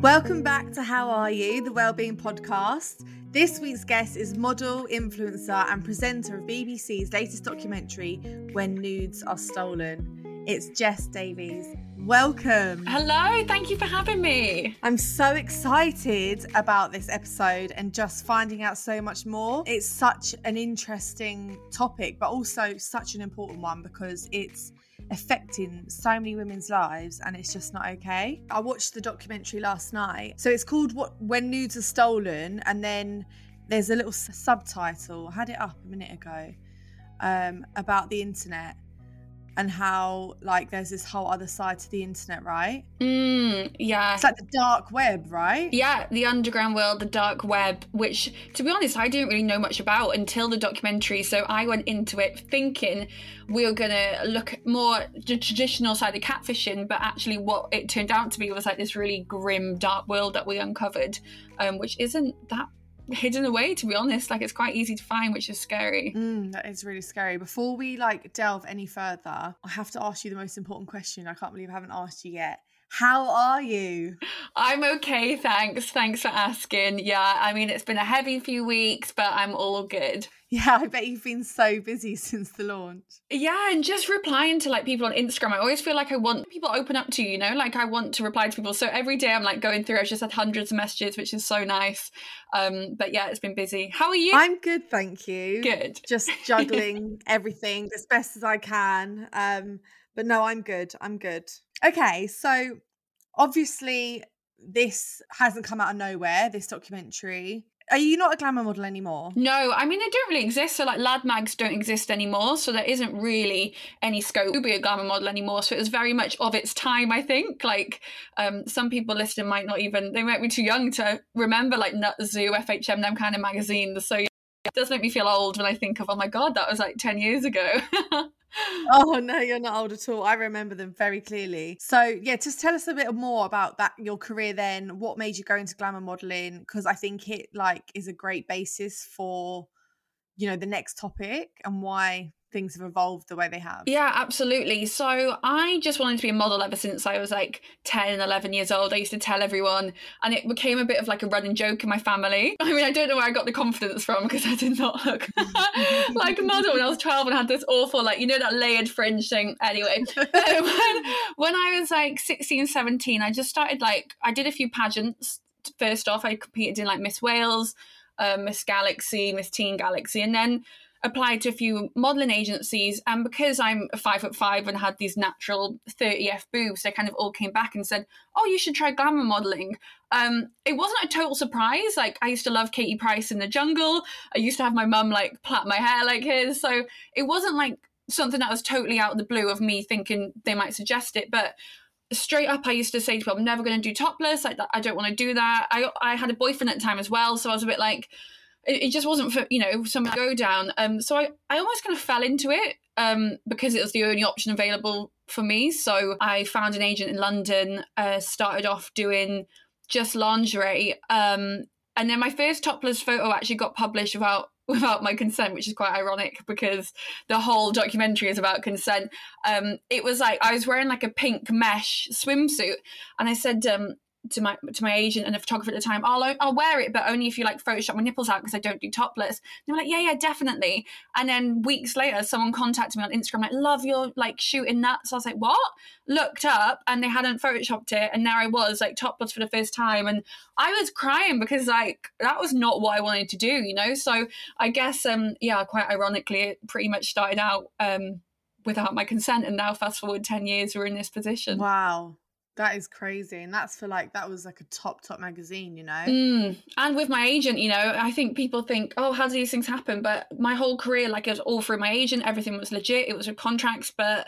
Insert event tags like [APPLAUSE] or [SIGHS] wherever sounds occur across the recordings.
Welcome back to How Are You, the Wellbeing Podcast. This week's guest is model, influencer, and presenter of BBC's latest documentary, When Nudes Are Stolen. It's Jess Davies. Welcome. Hello, thank you for having me. I'm so excited about this episode and just finding out so much more. It's such an interesting topic, but also such an important one because it's affecting so many women's lives and it's just not okay. I watched the documentary last night. So it's called What When Nudes Are Stolen and then there's a little subtitle. I had it up a minute ago um, about the internet and how like there's this whole other side to the internet, right? Mm, yeah. It's like the dark web, right? yeah, the underground world, the dark web, which, to be honest, I didn't really know much about until the documentary. So I went into it thinking we were going to look at more the traditional side of catfishing, but actually, what it turned out to be was like this really grim, dark world that we uncovered, um, which isn't that hidden away, to be honest. Like, it's quite easy to find, which is scary. Mm, that is really scary. Before we like delve any further, I have to ask you the most important question. I can't believe I haven't asked you yet. How are you? I'm okay, thanks. Thanks for asking. Yeah, I mean, it's been a heavy few weeks, but I'm all good. Yeah, I bet you've been so busy [LAUGHS] since the launch. Yeah, and just replying to like people on Instagram, I always feel like I want people to open up to you, you know, like I want to reply to people. So every day I'm like going through, I've just had hundreds of messages, which is so nice. Um, but yeah, it's been busy. How are you? I'm good, thank you. good. Just [LAUGHS] juggling everything as best as I can. Um, but no, I'm good. I'm good. Okay, so obviously this hasn't come out of nowhere, this documentary. Are you not a glamour model anymore? No, I mean they don't really exist. So like lad mags don't exist anymore. So there isn't really any scope to be a glamour model anymore. So it was very much of its time, I think. Like um, some people listening might not even they might be too young to remember like Nuts Zoo, FHM, them kind of magazines. So it does make me feel old when I think of oh my god, that was like ten years ago. [LAUGHS] Oh no, you're not old at all. I remember them very clearly. So yeah, just tell us a bit more about that your career then. What made you go into glamour modeling? Because I think it like is a great basis for you know the next topic and why things have evolved the way they have. Yeah, absolutely. So I just wanted to be a model ever since I was like 10 11 years old. I used to tell everyone, and it became a bit of like a running joke in my family. [LAUGHS] I mean, I don't know where I got the confidence from because I did not look [LAUGHS] like a model when I was 12 and had this awful, like, you know, that layered fringe thing. Anyway, [LAUGHS] when, when I was like 16, 17, I just started like, I did a few pageants. First off, I competed in like Miss Wales, uh, Miss Galaxy, Miss Teen Galaxy, and then applied to a few modeling agencies and because i'm five foot five and had these natural 30f boobs they kind of all came back and said oh you should try glamour modeling um it wasn't a total surprise. Like i used to love katie price in the jungle. I used to have my mum like plait my hair like his. So it wasn't like something that was totally out of the blue of me thinking they might suggest it. But straight up i used to say to people i'm never going to do topless. Like i don't want to do that. I i had a boyfriend at the time as well so i was a bit like it, it just wasn't for you know to go down um so i i almost kind of fell into it um because it was the only option available for me so i found an agent in london uh started off doing just lingerie um and then my first topless photo actually got published without [LAUGHS] without my consent, which is quite ironic because the whole documentary is about consent. Um, it was like I was wearing like a pink mesh swimsuit, and I said, um, to my to my agent and a photographer at the time, I'll I'll wear it, but only if you like Photoshop my nipples out because I don't do topless. they were like, yeah, yeah, definitely. And then weeks later, someone contacted me on Instagram like, love your like shooting that. So I was like, what? Looked up and they hadn't photoshopped it, and there I was like topless for the first time, and I was crying because like that was not what I wanted to do, you know. So I guess um yeah, quite ironically, it pretty much started out um without my consent, and now fast forward ten years, we're in this position. Wow. That is crazy. And that's for like, that was like a top, top magazine, you know? Mm. And with my agent, you know, I think people think, oh, how do these things happen? But my whole career, like, it was all through my agent. Everything was legit. It was with contracts. But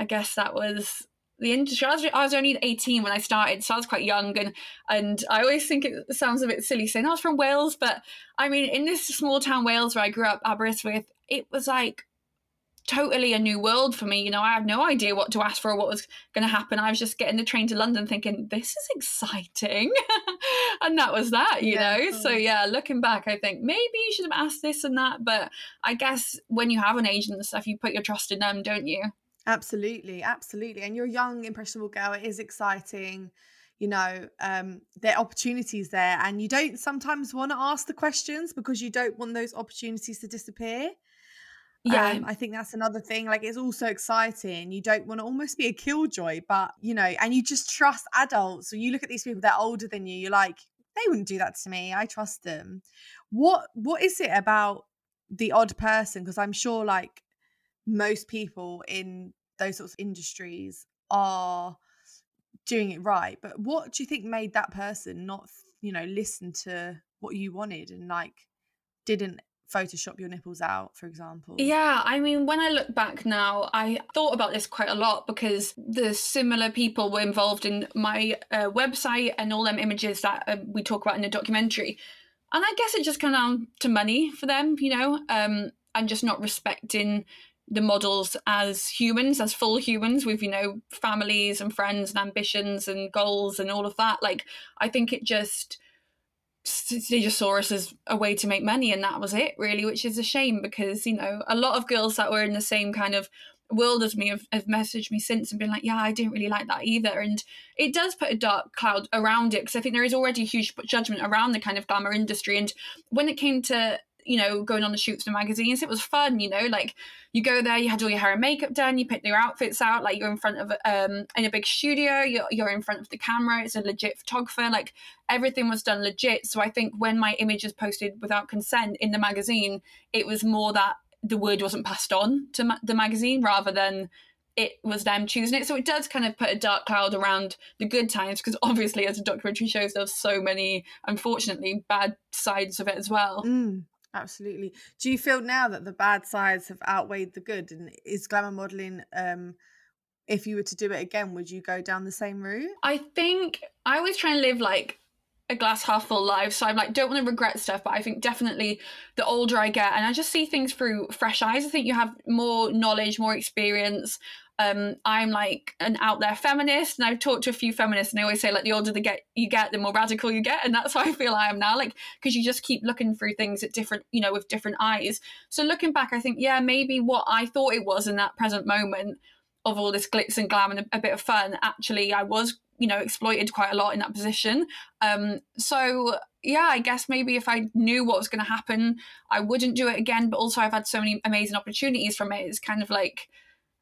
I guess that was the industry. I was, I was only 18 when I started, so I was quite young. And, and I always think it sounds a bit silly saying I was from Wales. But I mean, in this small town Wales where I grew up, Aberystwyth, it was like totally a new world for me. You know, I had no idea what to ask for or what was going to happen. I was just getting the train to London thinking, this is exciting. [LAUGHS] and that was that, you yeah, know? So, yeah, looking back, I think maybe you should have asked this and that. But I guess when you have an agent and stuff, you put your trust in them, don't you? Absolutely. Absolutely. And you're a young, impressionable girl. It is exciting. You know, um, there are opportunities there, and you don't sometimes want to ask the questions because you don't want those opportunities to disappear. Yeah. Um, I think that's another thing. Like, it's also exciting. You don't want to almost be a killjoy, but you know, and you just trust adults. So you look at these people, they're older than you, you're like, they wouldn't do that to me. I trust them. What what is it about the odd person? Because I'm sure like most people in those sorts of industries are doing it right. But what do you think made that person not, you know, listen to what you wanted and like didn't Photoshop your nipples out, for example? Yeah, I mean, when I look back now, I thought about this quite a lot because the similar people were involved in my uh, website and all them images that uh, we talk about in the documentary. And I guess it just comes down to money for them, you know, um, and just not respecting the models as humans, as full humans with, you know, families and friends and ambitions and goals and all of that. Like, I think it just they just saw us as a way to make money and that was it really which is a shame because you know a lot of girls that were in the same kind of world as me have, have messaged me since and been like yeah i didn't really like that either. And it does put a dark cloud around it because i think there is already a huge judgment around the kind of glamour industry. And when it came to you know, going on the shoots for magazines. It was fun, you know, like you go there, you had all your hair and makeup done, you pick your outfits out, like you're in front of um in a big studio, you're you're in front of the camera, it's a legit photographer, like everything was done legit. So I think when my image is posted without consent in the magazine, it was more that the word wasn't passed on to ma- the magazine rather than it was them choosing it. So it does kind of put a dark cloud around the good times because obviously, as a documentary shows, there's so many, unfortunately, bad sides of it as well. Mm. Absolutely. Do you feel now that the bad sides have outweighed the good? And is glamour modeling, um, if you were to do it again, would you go down the same route? I think I always try and live like a glass half full life. So I'm like, don't want to regret stuff, but I think definitely the older I get and I just see things through fresh eyes. I think you have more knowledge, more experience um, I'm like an out there feminist, and I've talked to a few feminists, and they always say like the older the get you get, the more radical you get, and that's [LAUGHS] how I feel I am now. Like because you just keep looking through things at different, you know, with different eyes. So looking back, I think yeah, maybe what I thought it was in that present moment of all this glitz and glam and a, a bit of fun, actually, I was you know exploited quite a lot in that position. Um, so yeah, I guess maybe if I knew what was going to happen, I wouldn't do it again. But also, I've had so many amazing opportunities from it. It's kind of like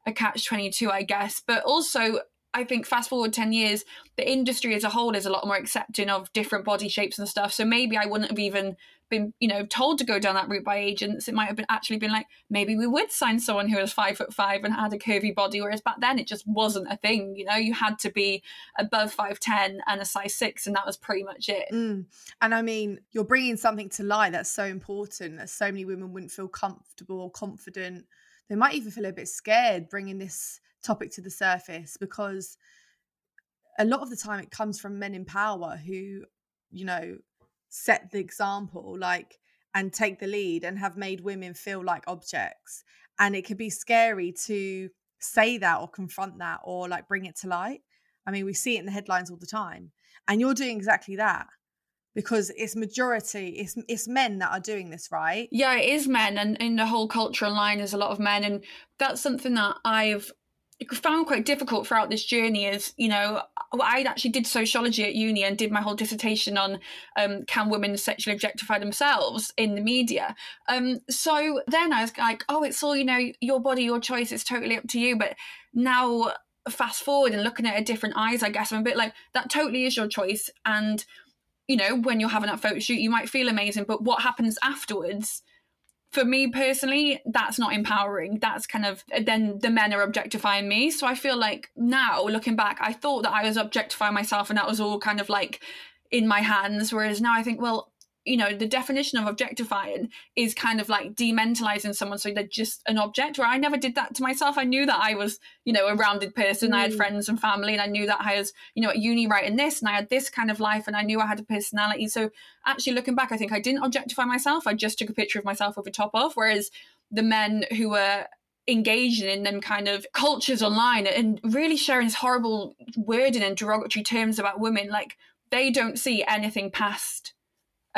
a catch 22 i guess. But also i think fast forward 10 years the industry as a whole is a lot more accepting of different body shapes and stuff. So maybe i wouldn't have even been you know told to go down that route by agents. It might have been actually been like maybe we would sign someone who was five foot five and had a curvy body whereas back then it just wasn't a thing you know? You had to be above 5'10 and a size 6 and that was pretty much it. Mm. and i mean you're bringing something to light that's so important that so many women wouldn't feel comfortable or confident they might even feel a bit scared bringing this topic to the surface because a lot of the time it comes from men in power who you know set the example like and take the lead and have made women feel like objects. And it could be scary to say that or confront that or like bring it to light. I mean we see it in the headlines all the time. And you're doing exactly that because it's majority it's it's men that are doing this right yeah it is men and in the whole culture online there's a lot of men and that's something that i've found quite difficult throughout this journey is, you know, I actually did sociology at uni and did my whole dissertation on um, can women sexually objectify themselves in the media. Um, so then I was like, oh, it's all, you know, your body, your choice, it's totally up to you. But now, fast forward and looking at it different eyes, I guess I'm a bit like, that totally is your choice. And, you know, when you're having that photo shoot, you might feel amazing, but what happens afterwards? for me personally, that's not empowering. That's kind of then the men are objectifying me. So I feel like now looking back, I thought that I was objectifying myself and that was all kind of like in my hands. Whereas now I think, well, you know the definition of objectifying is kind of like dementalizing someone so they're just an object where i never did that to myself i knew that i was you know a rounded person mm. i had mm. friends and family and i knew that i was you know at uni writing this and i had this kind of life and i knew i had a personality so actually looking back i think i didn't objectify myself i just took a picture of myself with a top off whereas the men who were engaging in them kind of cultures online and really sharing this horrible wording and derogatory terms about women like they don't see anything past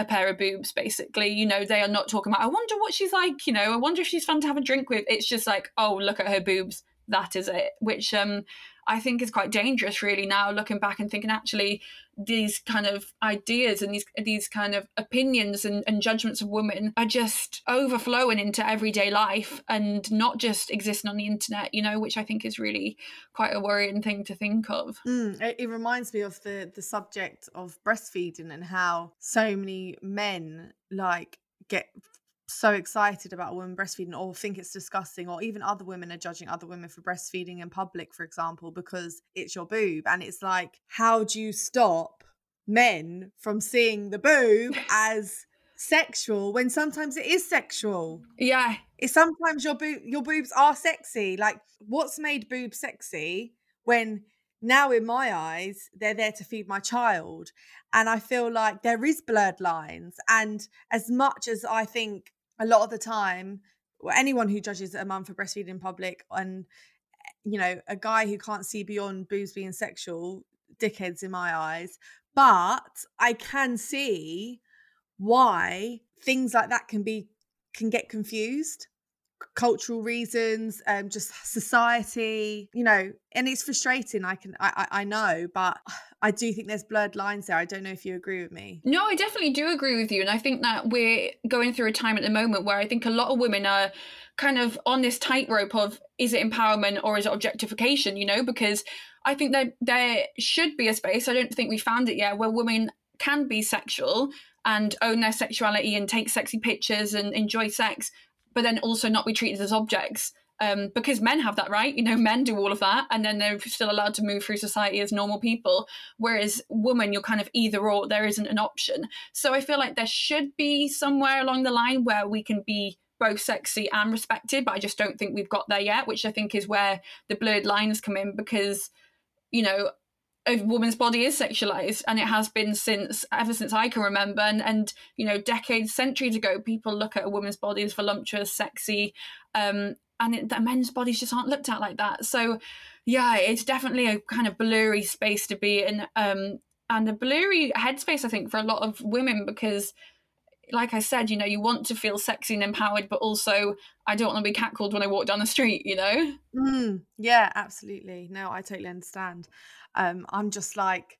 a pair of boobs basically. You know they are not talking about i wonder what she's like you know i wonder if she's fun to have a drink with. It's just like oh look at her boobs. That is it which um I think is quite dangerous really now looking back and thinking actually these kind of ideas and these these kind of opinions and, and judgments of women are just overflowing into everyday life and not just existing on the internet, you know, which I think is really quite a worrying thing to think of. Mm, it, it reminds me of the the subject of breastfeeding and how so many men like get so excited about a woman breastfeeding or think it's disgusting or even other women are judging other women for breastfeeding in public for example because it's your boob and it's like how do you stop men from seeing the boob [LAUGHS] as sexual when sometimes it is sexual? Yeah. It's sometimes your boob your boobs are sexy. Like what's made boobs sexy when now in my eyes they're there to feed my child and i feel like there is blurred lines and as much as i think a lot of the time, anyone who judges a mum for breastfeeding in public and you know a guy who can't see beyond boobs being sexual, dickheads in my eyes. But I can see why things like that can be can get confused cultural reasons um just society you know and it's frustrating i can I, I, I know but [SIGHS] i do think there's blurred lines there. I don't know if you agree with me. No i definitely do agree with you and i think that we're going through a time at the moment where i think a lot of women are kind of on this tightrope of is it empowerment or is it objectification you know? Because i think that there should be a space i don't think we found it yet where women can be sexual and own their sexuality and take sexy pictures and enjoy sex but then also not be treated as objects. Um, because men have that right, you know, men do all of that, and then they're still allowed to move through society as normal people. Whereas women, you're kind of either or. There isn't an option. So I feel like there should be somewhere along the line where we can be both sexy and respected, but I just don't think we've got there yet. Which I think is where the blurred lines come in because, you know, a woman's body is sexualized and it has been since ever since i can remember. And, and you know decades centuries ago people look at a woman's body as voluptuous sexy um, and it, the men's bodies just aren't looked at like that. So yeah it's definitely a kind of blurry space to be in. Um, and a blurry headspace i think for a lot of women because like I said, you know, you want to feel sexy and empowered, but also I don't want to be catcalled when I walk down the street, you know? Mm, yeah, absolutely. No, I totally understand. Um, I'm just like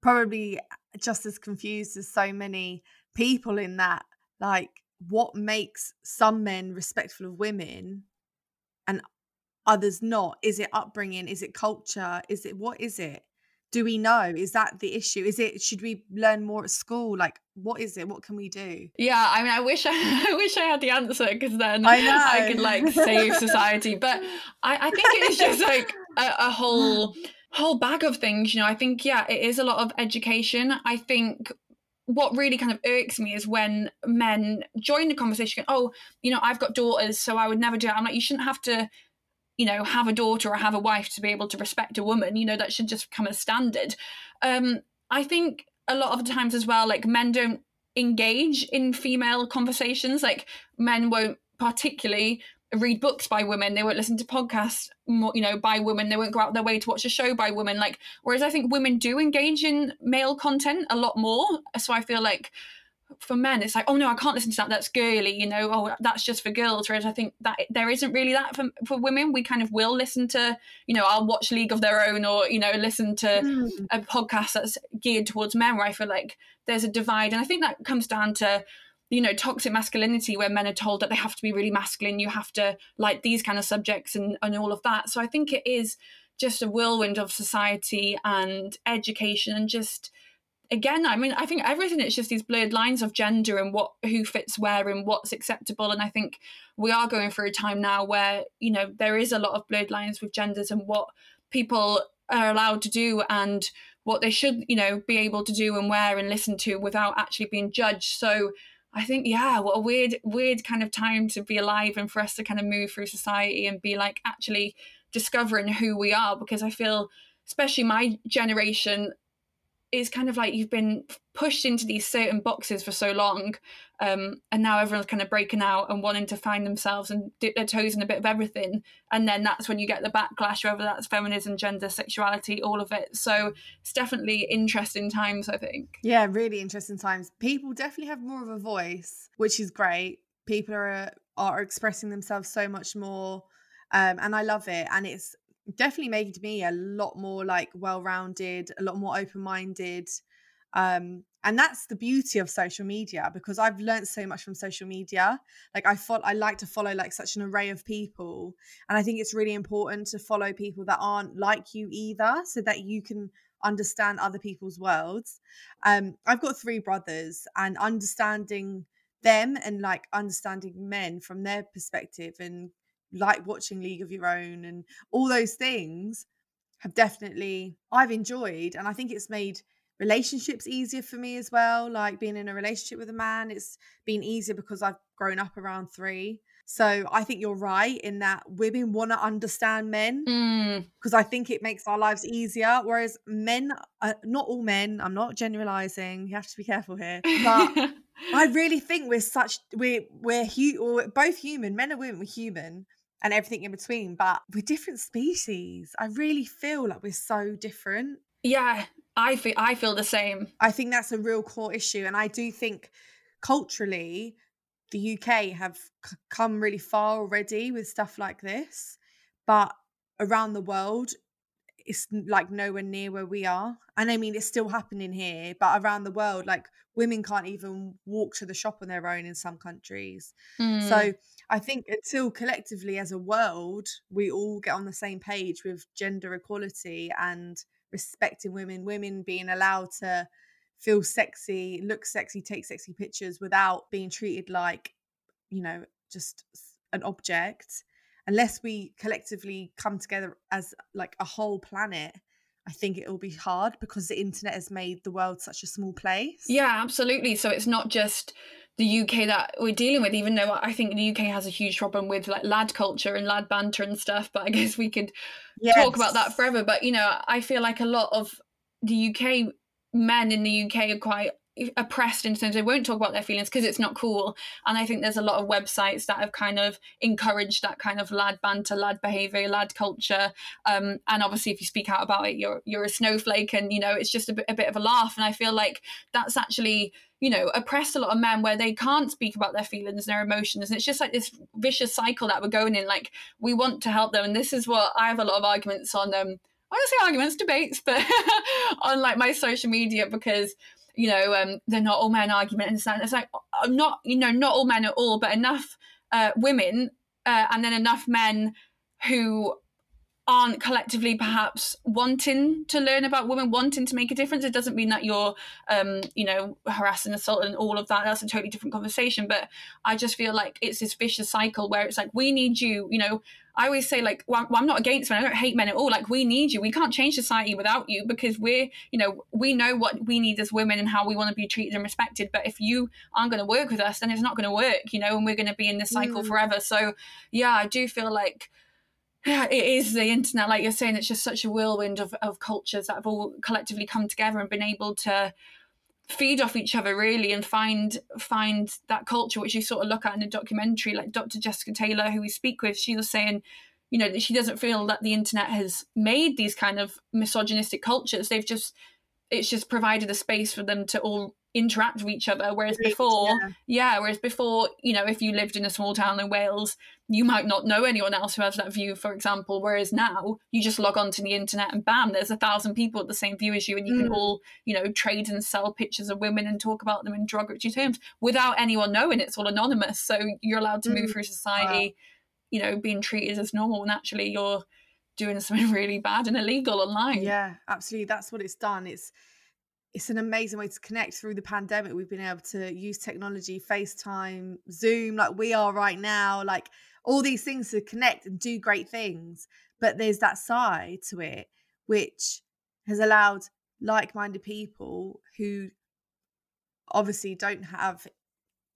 probably just as confused as so many people in that. Like, what makes some men respectful of women and others not? Is it upbringing? Is it culture? Is it what is it? Do we know? Is that the issue? Is it should we learn more at school? Like what is it? What can we do? Yeah i mean i wish i, [LAUGHS] I wish i had the answer because then I, know. I could like save society. But [LAUGHS] i, I think it's just like a, a whole whole bag of things you know? I think yeah it is a lot of education. I think what really kind of irks me is when men join the conversation oh you know i've got daughters so i would never do it. I'm like you shouldn't have to you know have a daughter or have a wife to be able to respect a woman you know that should just become a standard. Um i think a lot of times as well like men don't engage in female conversations. Like men won't particularly read books by women. They won't listen to podcasts more, you know by women. They won't go out their way to watch a show by women. Like whereas i think women do engage in male content a lot more. So i feel like for men it's like oh no i can't listen to that that's girly you know oh that's just for girls. Whereas i think that there isn't really that for, for women. We kind of will listen to you know i'll watch league of their own or you know listen to mm. a podcast that's geared towards men where i feel like there's a divide. And i think that comes down to you know toxic masculinity where men are told that they have to be really masculine you have to like these kind of subjects and, and all of that. So i think it is just a whirlwind of society and education and just again i mean i think everything it's just these blurred lines of gender and what who fits where and what's acceptable. And i think we are going through a time now where you know there is a lot of blurred lines with genders and what people are allowed to do and what they should you know be able to do and wear and listen to without actually being judged. So i think yeah what a weird weird kind of time to be alive and for us to kind of move through society and be like actually discovering who we are. Because i feel especially my generation is kind of like you've been pushed into these certain boxes for so long um, and now everyone's kind of breaking out and wanting to find themselves and dip their toes in a bit of everything. And then that's when you get the backlash whether that's feminism gender sexuality all of it. So it's definitely interesting times i think. Yeah really interesting times. People definitely have more of a voice which is great. People are are expressing themselves so much more um, and I love it. And it's definitely made me a lot more like well-rounded a lot more open-minded um and that's the beauty of social media because i've learned so much from social media. Like i follow i like to follow like such an array of people and i think it's really important to follow people that aren't like you either so that you can understand other people's worlds. Um i've got three brothers and understanding them and like understanding men from their perspective and like watching League of Your Own and all those things have definitely I've enjoyed and I think it's made relationships easier for me as well like being in a relationship with a man it's been easier because I've grown up around 3 so I think you're right in that women want to understand men because mm. I think it makes our lives easier. Whereas men, uh, not all men, I'm not generalizing. You have to be careful here, but [LAUGHS] I really think we're such we're we're hu- we're both human. Men and women, we're human, and everything in between, but we're different species. I really feel like we're so different. Yeah, I feel I feel the same. I think that's a real core issue, and I do think culturally, the UK have c- come really far already with stuff like this, but around the world, it's like nowhere near where we are. And I mean, it's still happening here, but around the world, like women can't even walk to the shop on their own in some countries. Mm. So I think until collectively as a world, we all get on the same page with gender equality and respecting women, women being allowed to feel sexy, look sexy, take sexy pictures without being treated like, you know, just an object. Unless we collectively come together as like a whole planet I think it will be hard because the internet has made the world such a small place. Yeah, absolutely. So it's not just the UK that we're dealing with, even though I think the UK has a huge problem with like lad culture and lad banter and stuff. But I [LAUGHS] guess we could yes. talk about that forever. But you know, I feel like a lot of the UK men in the UK are quite oppressed in terms they won't talk about their feelings because it's not cool. And i think there's a lot of websites that have kind of encouraged that kind of lad banter lad behavior lad culture. Um, and obviously if you speak out about it you're you're a snowflake and you know it's just a bit, a bit of a laugh. And i feel like that's actually you know oppressed a lot of men where they can't speak about their feelings and their emotions. And it's just like this vicious cycle that we're going in. Like we want to help them. And this is what i have a lot of arguments on um I don't say arguments, debates, but [LAUGHS] on like my social media because you know, um, they're not all men argument. And it's like, I'm not, you know, not all men at all, but enough uh, women uh, and then enough men who aren't collectively perhaps wanting to learn about women, wanting to make a difference. It doesn't mean that you're, um, you know, harassing, assault, and all of that. That's a totally different conversation. But I just feel like it's this vicious cycle where it's like, we need you, you know, I always say like, well, I'm not against men. I don't hate men at all. Like we need you. We can't change society without you because we're, you know, we know what we need as women and how we want to be treated and respected. But if you aren't going to work with us, then it's not going to work, you know, and we're going to be in this cycle mm. forever. So yeah, I do feel like yeah, it is the internet. Like you're saying, it's just such a whirlwind of, of cultures that have all collectively come together and been able to feed off each other really and find find that culture which you sort of look at in a documentary like dr jessica taylor who we speak with she was saying you know she doesn't feel that the internet has made these kind of misogynistic cultures they've just it's just provided a space for them to all interact with each other whereas before yeah. yeah whereas before you know if you lived in a small town in wales you might not know anyone else who has that view for example whereas now you just log onto the internet and bam there's a thousand people with the same view as you and you can Mm. all you know trade and sell pictures of women and talk about them in derogatory terms without anyone knowing it's all anonymous so you're allowed to move Mm. through society you know being treated as normal when actually you're doing something [LAUGHS] really bad and illegal online Yeah, absolutely. That's what it's done. It's it's an amazing way to connect through the pandemic. We've been able to use technology, FaceTime, Zoom, like we are right now, like all these things to connect and do great things. But there's that side to it which has allowed like-minded people who obviously don't have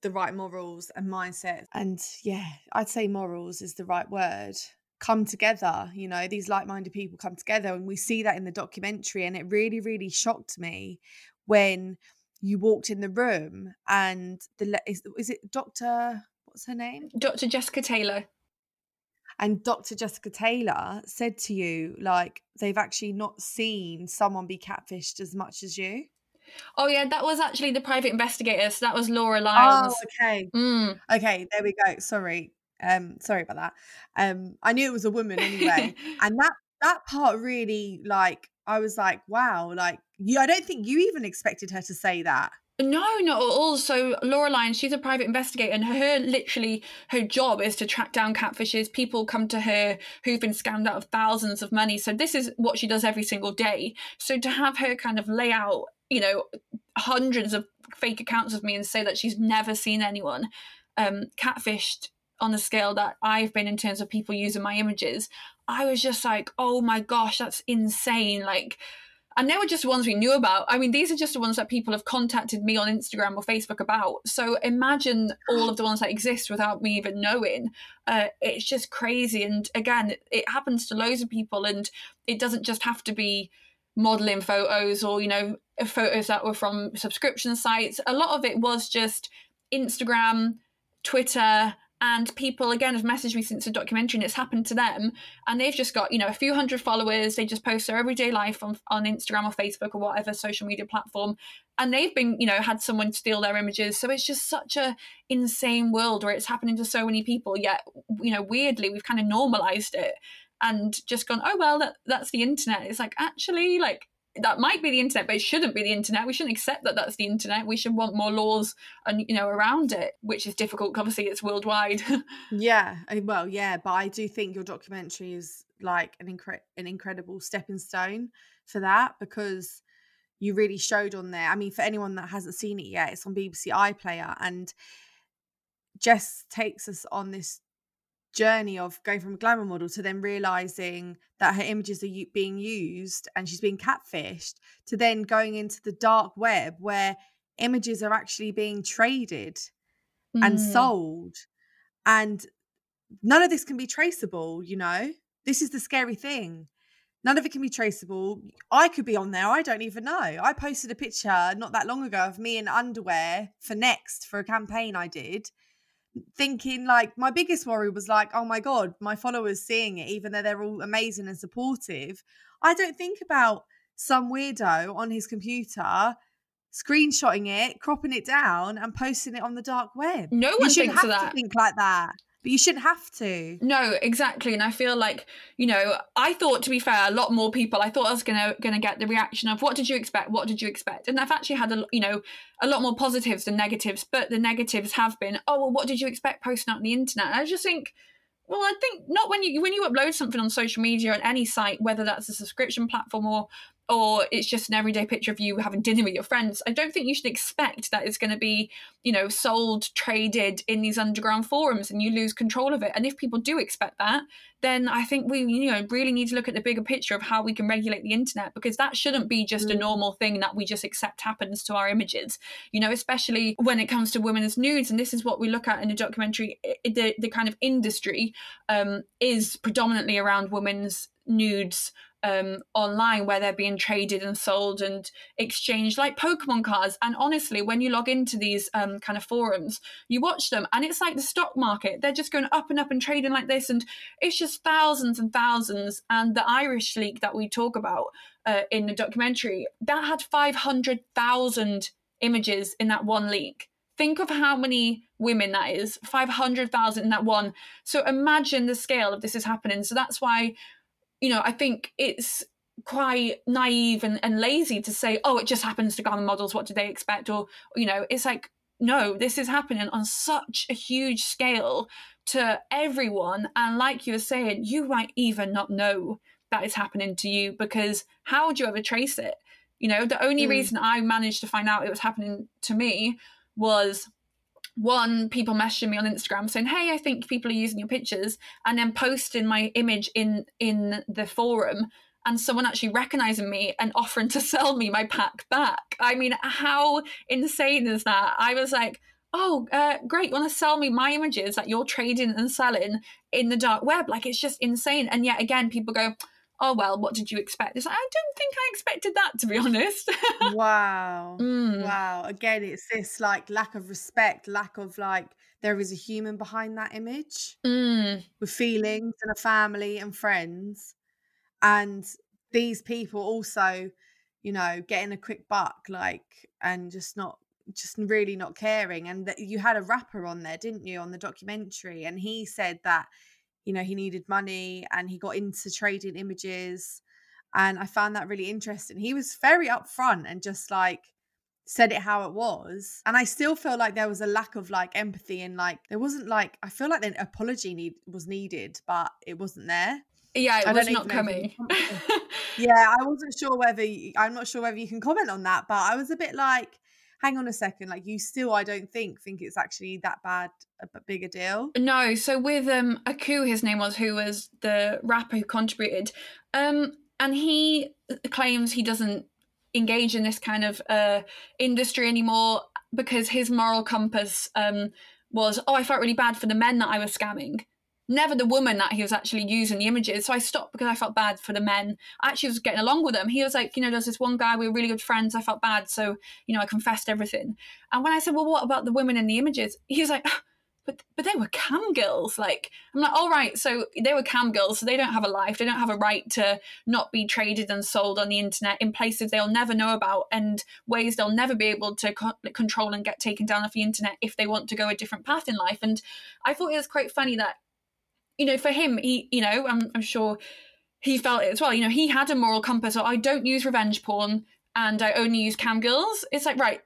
the right morals and mindset and yeah i'd say morals is the right word come together you know these like-minded people come together and we see that in the documentary and it really really shocked me when you walked in the room and the is, is it dr what's her name dr jessica taylor and dr jessica taylor said to you like they've actually not seen someone be catfished as much as you oh yeah that was actually the private investigator so that was laura lyons oh okay Mm. Okay, there we go. Sorry. Um, sorry about that. Um, I knew it was a woman anyway. [LAUGHS] and that that part really like I was like, wow, like you I don't think you even expected her to say that. No, not at all. So Laura Lyons, she's a private investigator, and her literally her job is to track down catfishes. People come to her who've been scammed out of thousands of money. So this is what she does every single day. So to have her kind of lay out, you know, hundreds of fake accounts of me and say that she's never seen anyone um, catfished on the scale that I've been in terms of people using my images, I was just like, oh my gosh, that's insane. Like and they were just ones we knew about. I mean, these are just the ones that people have contacted me on Instagram or Facebook about. So imagine all of the ones that exist without me even knowing. Uh, it's just crazy. And again, it happens to loads of people, and it doesn't just have to be modeling photos or you know photos that were from subscription sites. A lot of it was just Instagram, Twitter, and people again have messaged me since the documentary and it's happened to them. And they've just got you know a few hundred followers. They just post their everyday life on, on instagram or facebook or whatever social media platform. And they've been you know had someone steal their images. So it's just such a insane world where it's happening to so many people. Yet you know weirdly we've kind of normalized it and just gone oh well that, that's the internet. It's like actually like that might be the internet, but it shouldn't be the internet. We shouldn't accept that that's the internet. We should want more laws and you know around it, which is difficult. Obviously, it's worldwide. [LAUGHS] Yeah, well, yeah, but I do think your documentary is like an incre- an incredible stepping stone for that because you really showed on there. I mean, for anyone that hasn't seen it yet, it's on BBC iPlayer, and Jess takes us on this journey of going from a glamour model to then realizing that her images are being used and she's being catfished to then going into the dark web where images are actually being traded and Mm. sold. And none of this can be traceable you know? This is the scary thing. None of it can be traceable. I could be on there i don't even know. I posted a picture not that long ago of me in underwear for next for a campaign i did thinking like my biggest worry was like oh my god my followers seeing it even though they're all amazing and supportive. I don't think about some weirdo on his computer screenshotting it cropping it down and posting it on the dark web. No you one shouldn't thinks have of to think like that but you shouldn't have to No, exactly. And I feel like, you know, I thought to be fair, a lot more people, I thought I was gonna gonna get the reaction of what did you expect? What did you expect? And I've actually had a you know, a lot more positives than negatives, but the negatives have been, oh well, what did you expect posting out on the internet? And I just think well, I think not when you when you upload something on social media on any site, whether that's a subscription platform or or it's just an everyday picture of you having dinner with your friends. I don't think you should expect that it's going to be, you know, sold, traded in these underground forums and you lose control of it. And if people do expect that, then I think we, you know, really need to look at the bigger picture of how we can regulate the internet because that shouldn't be just a Mm. normal thing that we just accept happens to our images. You know, especially when it comes to women's nudes, and this is what we look at in the documentary. The the kind of industry um, is predominantly around women's nudes um, online where they're being traded and sold and exchanged like Pokemon cards. And honestly, when you log into these um, kind of forums, you watch them and it's like the stock market. They're just going up and up and trading like this. And it's just thousands and thousands. And the Irish leak that we talk about uh, in the documentary, that had 500,000 images in that one leak. Think of how many women that is 500,000 in that one. So imagine the scale of this is happening. So that's why, you know, I think it's quite naive and, and lazy to say, oh, it just happens to glamour models. What do they expect? Or, you know, it's like, no, this is happening on such a huge scale to everyone. And like you were saying, you might even not know that is happening to you because how would you ever trace it? You know, the only mm. reason I managed to find out it was happening to me was one people messaging me on instagram saying hey i think people are using your pictures and then posting my image in in the forum and someone actually recognizing me and offering to [LAUGHS] sell me my pack back. I mean how insane is that? I was like oh uh, great you want to sell me my images that you're trading and selling in the dark web? Like it's just insane. And yet again people go oh well what did you expect? It's like i don't think i expected that to be [LAUGHS] honest. Wow. Mm. wow. Again it's this like lack of respect lack of like there is a human behind that image mm. with feelings and a family and friends. And these people also you know getting a quick buck like and just not just really not caring. And that you had a rapper on there didn't you on the documentary? And he said that you know he needed money and he got into trading images and i found that really interesting. He was very upfront and just like said it how it was and i still feel like there was a lack of like empathy and like there wasn't like i feel like an apology need was needed but it wasn't there. Yeah it I was not coming. [LAUGHS] [LAUGHS] yeah i wasn't sure whether you, i'm not sure whether you can comment on that but i was a bit like hang on a second like you still i don't think think it's actually that bad a big a deal? No so with um aku his name was who was the rapper who contributed um and he claims he doesn't engage in this kind of uh industry anymore because his moral compass um was oh i felt really bad for the men that i was scamming never the woman that he was actually using the images. So I stopped because I felt bad for the men. I actually was getting along with them. He was like, you know, there's this one guy, we were really good friends. I felt bad. So, you know, I confessed everything. And when I said, well, what about the women in the images? He was like, ah, but but they were cam girls. Like I'm like, all right, so they were cam girls, so they don't have a life. They don't have a right to not be traded and sold on the internet in places they'll never know about and ways they'll never be able to co- control and get taken down off the internet if they want to go a different path in life. And I thought it was quite funny that you know, for him, he, you know, I'm, I'm sure he felt it as well. You know, he had a moral compass. Or I don't use revenge porn and I only use cam girls. It's like right,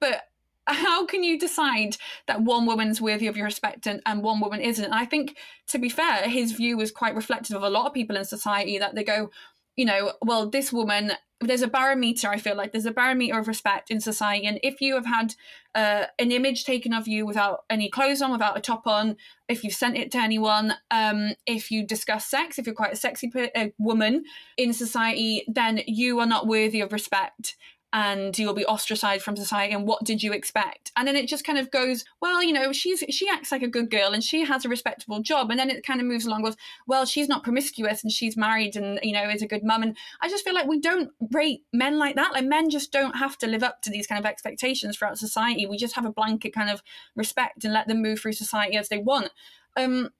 but how can you decide that one woman's worthy of your respect and, and one woman isn't? And I think, to be fair, his view was quite reflective of a lot of people in society that they go, you know, well, this woman, there's a barometer, I feel like there's a barometer of respect in society. And if you have had uh, an image taken of you without any clothes on, without a top on, if you've sent it to anyone, um, if you discuss sex, if you're quite a sexy uh, woman in society, then you are not worthy of respect and you'll be ostracized from society and what did you expect? And then it just kind of goes well you know she's she acts like a good girl and she has a respectable job. And then it kind of moves along with well she's not promiscuous and she's married and you know is a good mum. And i just feel like we don't rate men like that. Like men just don't have to live up to these kind of expectations throughout society. We just have a blanket kind of respect and let them move through society as they want. Um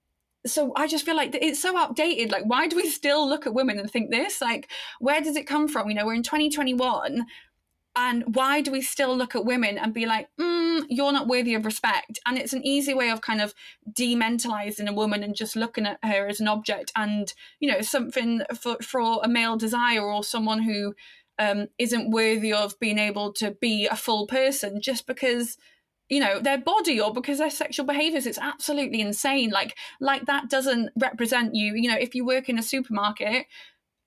so I just feel like it's so outdated. Like, why do we still look at women and think this? Like, where does it come from? You know, we're in 2021 and why do we still look at women and be like mm, you're not worthy of respect? And it's an easy way of kind of dementalizing a woman and just looking at her as an object and you know something for, for a male desire or someone who um, not worthy of being able to be a full person just because you know their body or because their sexual behaviors. It's absolutely insane. Like like that doesn't represent you. You know if you work in a supermarket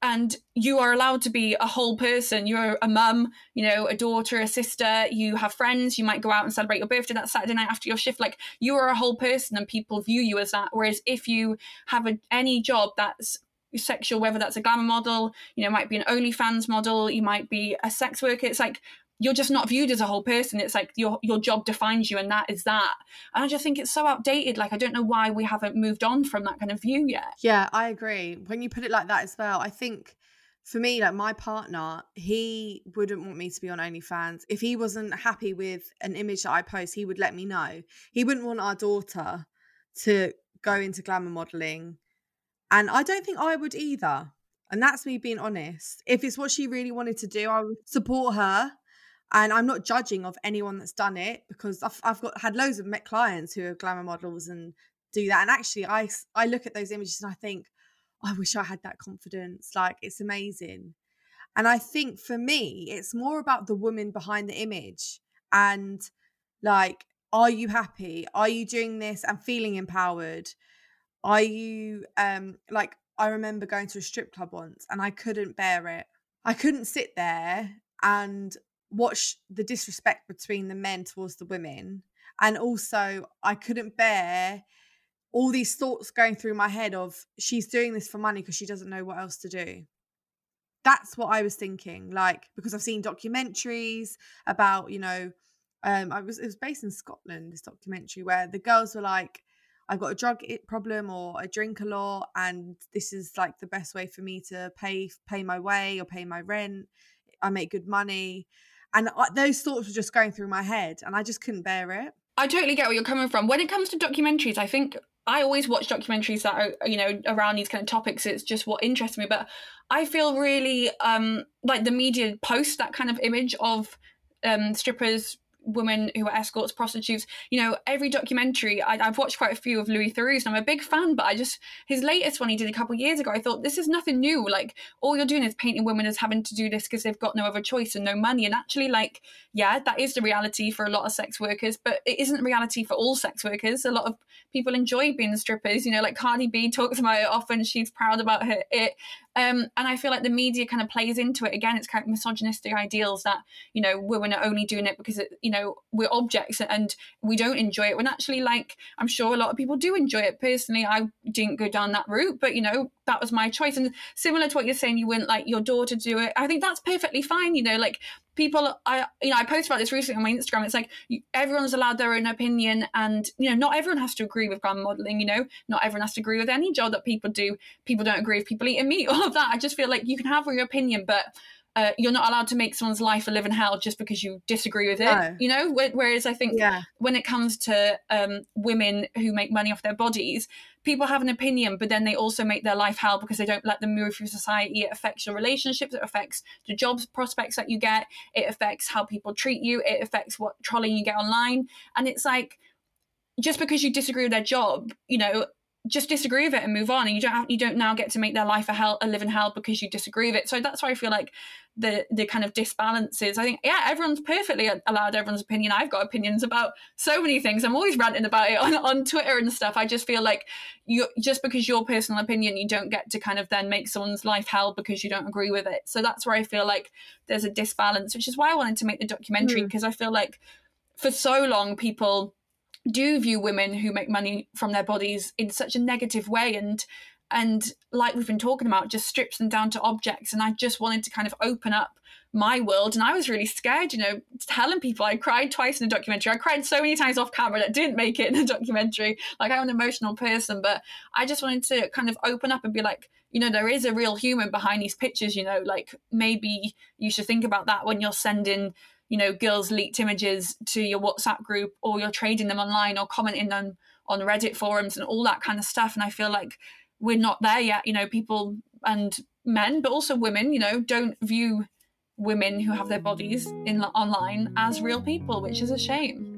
and you are allowed to be a whole person. You're a mum, you know, a daughter, a sister, you have friends, you might go out and celebrate your birthday that Saturday night after your shift. Like you are a whole person and people view you as that. Whereas if you have a, any job that's sexual, whether that's a glamour model, you know, might be an OnlyFans model, you might be a sex worker, it's like you're just not viewed as a whole person. It's like your your job defines you, and that is that. And I just think it's so outdated. Like I don't know why we haven't moved on from that kind of view yet. Yeah, I agree. When you put it like that as well, I think for me, like my partner, he wouldn't want me to be on OnlyFans. If he wasn't happy with an image that I post, he would let me know. He wouldn't want our daughter to go into glamour modeling. And I don't think I would either. And that's me being honest. If it's what she really wanted to do, I would support her And I'm not judging of anyone that's done it because I've, I've got had loads of met clients who are glamour models and do that. And actually, I I look at those images and I think, I wish I had that confidence. Like it's amazing. And I think for me, it's more about the woman behind the image and like, are you happy? Are you doing this and feeling empowered? Are you um like I remember going to a strip club once and I couldn't bear it. I couldn't sit there and watch the disrespect between the men towards the women. And also I couldn't bear all these thoughts going through my head of she's doing this for money because she doesn't know what else to do that's what i was thinking like because i've seen documentaries about you know um i was it was based in scotland this documentary where the girls were like i've got a drug problem or i drink a lot and this is like the best way for me to pay pay my way or pay my rent i make good money and I, those thoughts were just going through my head and i just couldn't bear it I totally get where you're coming from. When it comes to documentaries, I think I always watch documentaries that are, you know, around these kind of topics. It's just what interests me. But I feel really um, like the media post that kind of image of um, strippers women who are escorts, prostitutes. You know, every documentary I, have watched quite a few of Louis Theroux, and I'm a big fan. But I just his latest one he did a couple years ago. I thought this is nothing new. Like all you're doing is painting women as having to do this because they've got no other choice and no money. And actually, like yeah, that is the reality for a lot of sex workers, but it isn't reality for all sex workers. A lot of people enjoy being strippers. You know, like Cardi B talks about it often. She's proud about her it. Um, and I feel like the media kind of plays into it again. It's kind of misogynistic ideals that you know women are only doing it because it, you know we're objects and we don't enjoy it. When actually, like I'm sure a lot of people do enjoy it. Personally, I didn't go down that route, but you know that was my choice. And similar to what you're saying, you wouldn't like your daughter do it. I think that's perfectly fine. You know, like people i you know i posted about this recently on my instagram. It's like everyone's allowed their own opinion and you know not everyone has to agree with glamour modeling you know? Not everyone has to agree with any job that people do. People don't agree with people eating meat [LAUGHS] all of that. I just feel like you can have your opinion but uh, you're not allowed to make someone's life a living hell just because you disagree with it. No. You know, whereas I think yeah. when it comes to um, women who make money off their bodies, people have an opinion, but then they also make their life hell because they don't let them move through society. It affects your relationships. It affects the jobs prospects that you get. It affects how people treat you. It affects what trolling you get online. And it's like just because you disagree with their job, you know, just disagree with it and move on and you don't have you don't now get to make their life a hell a living hell because you disagree with it. So that's why i feel like the the kind of disbalances i think yeah everyone's perfectly allowed everyone's opinion. I've got opinions about so many things. I'm always ranting about it on, on twitter and stuff. I just feel like you just because your personal opinion you don't get to kind of then make someone's life hell because you don't agree with it. So that's where i feel like there's a disbalance which is why i wanted to make the documentary because mm. i feel like for so long people do view women who make money from their bodies in such a negative way. And and like we've been talking about just strips them down to objects. And i just wanted to kind of open up my world. And i was really scared you know telling people i cried twice in the documentary. I cried so many times off camera that didn't make it in the documentary. Like i'm an emotional person but i just wanted to kind of open up and be like you know there is a real human behind these pictures you know like maybe you should think about that when you're sending you know girls leaked images to your whatsapp group or you're trading them online or commenting them on reddit forums and all that kind of stuff. And i feel like we're not there yet you know people and men but also women you know don't view women who have their bodies in online as real people which is a shame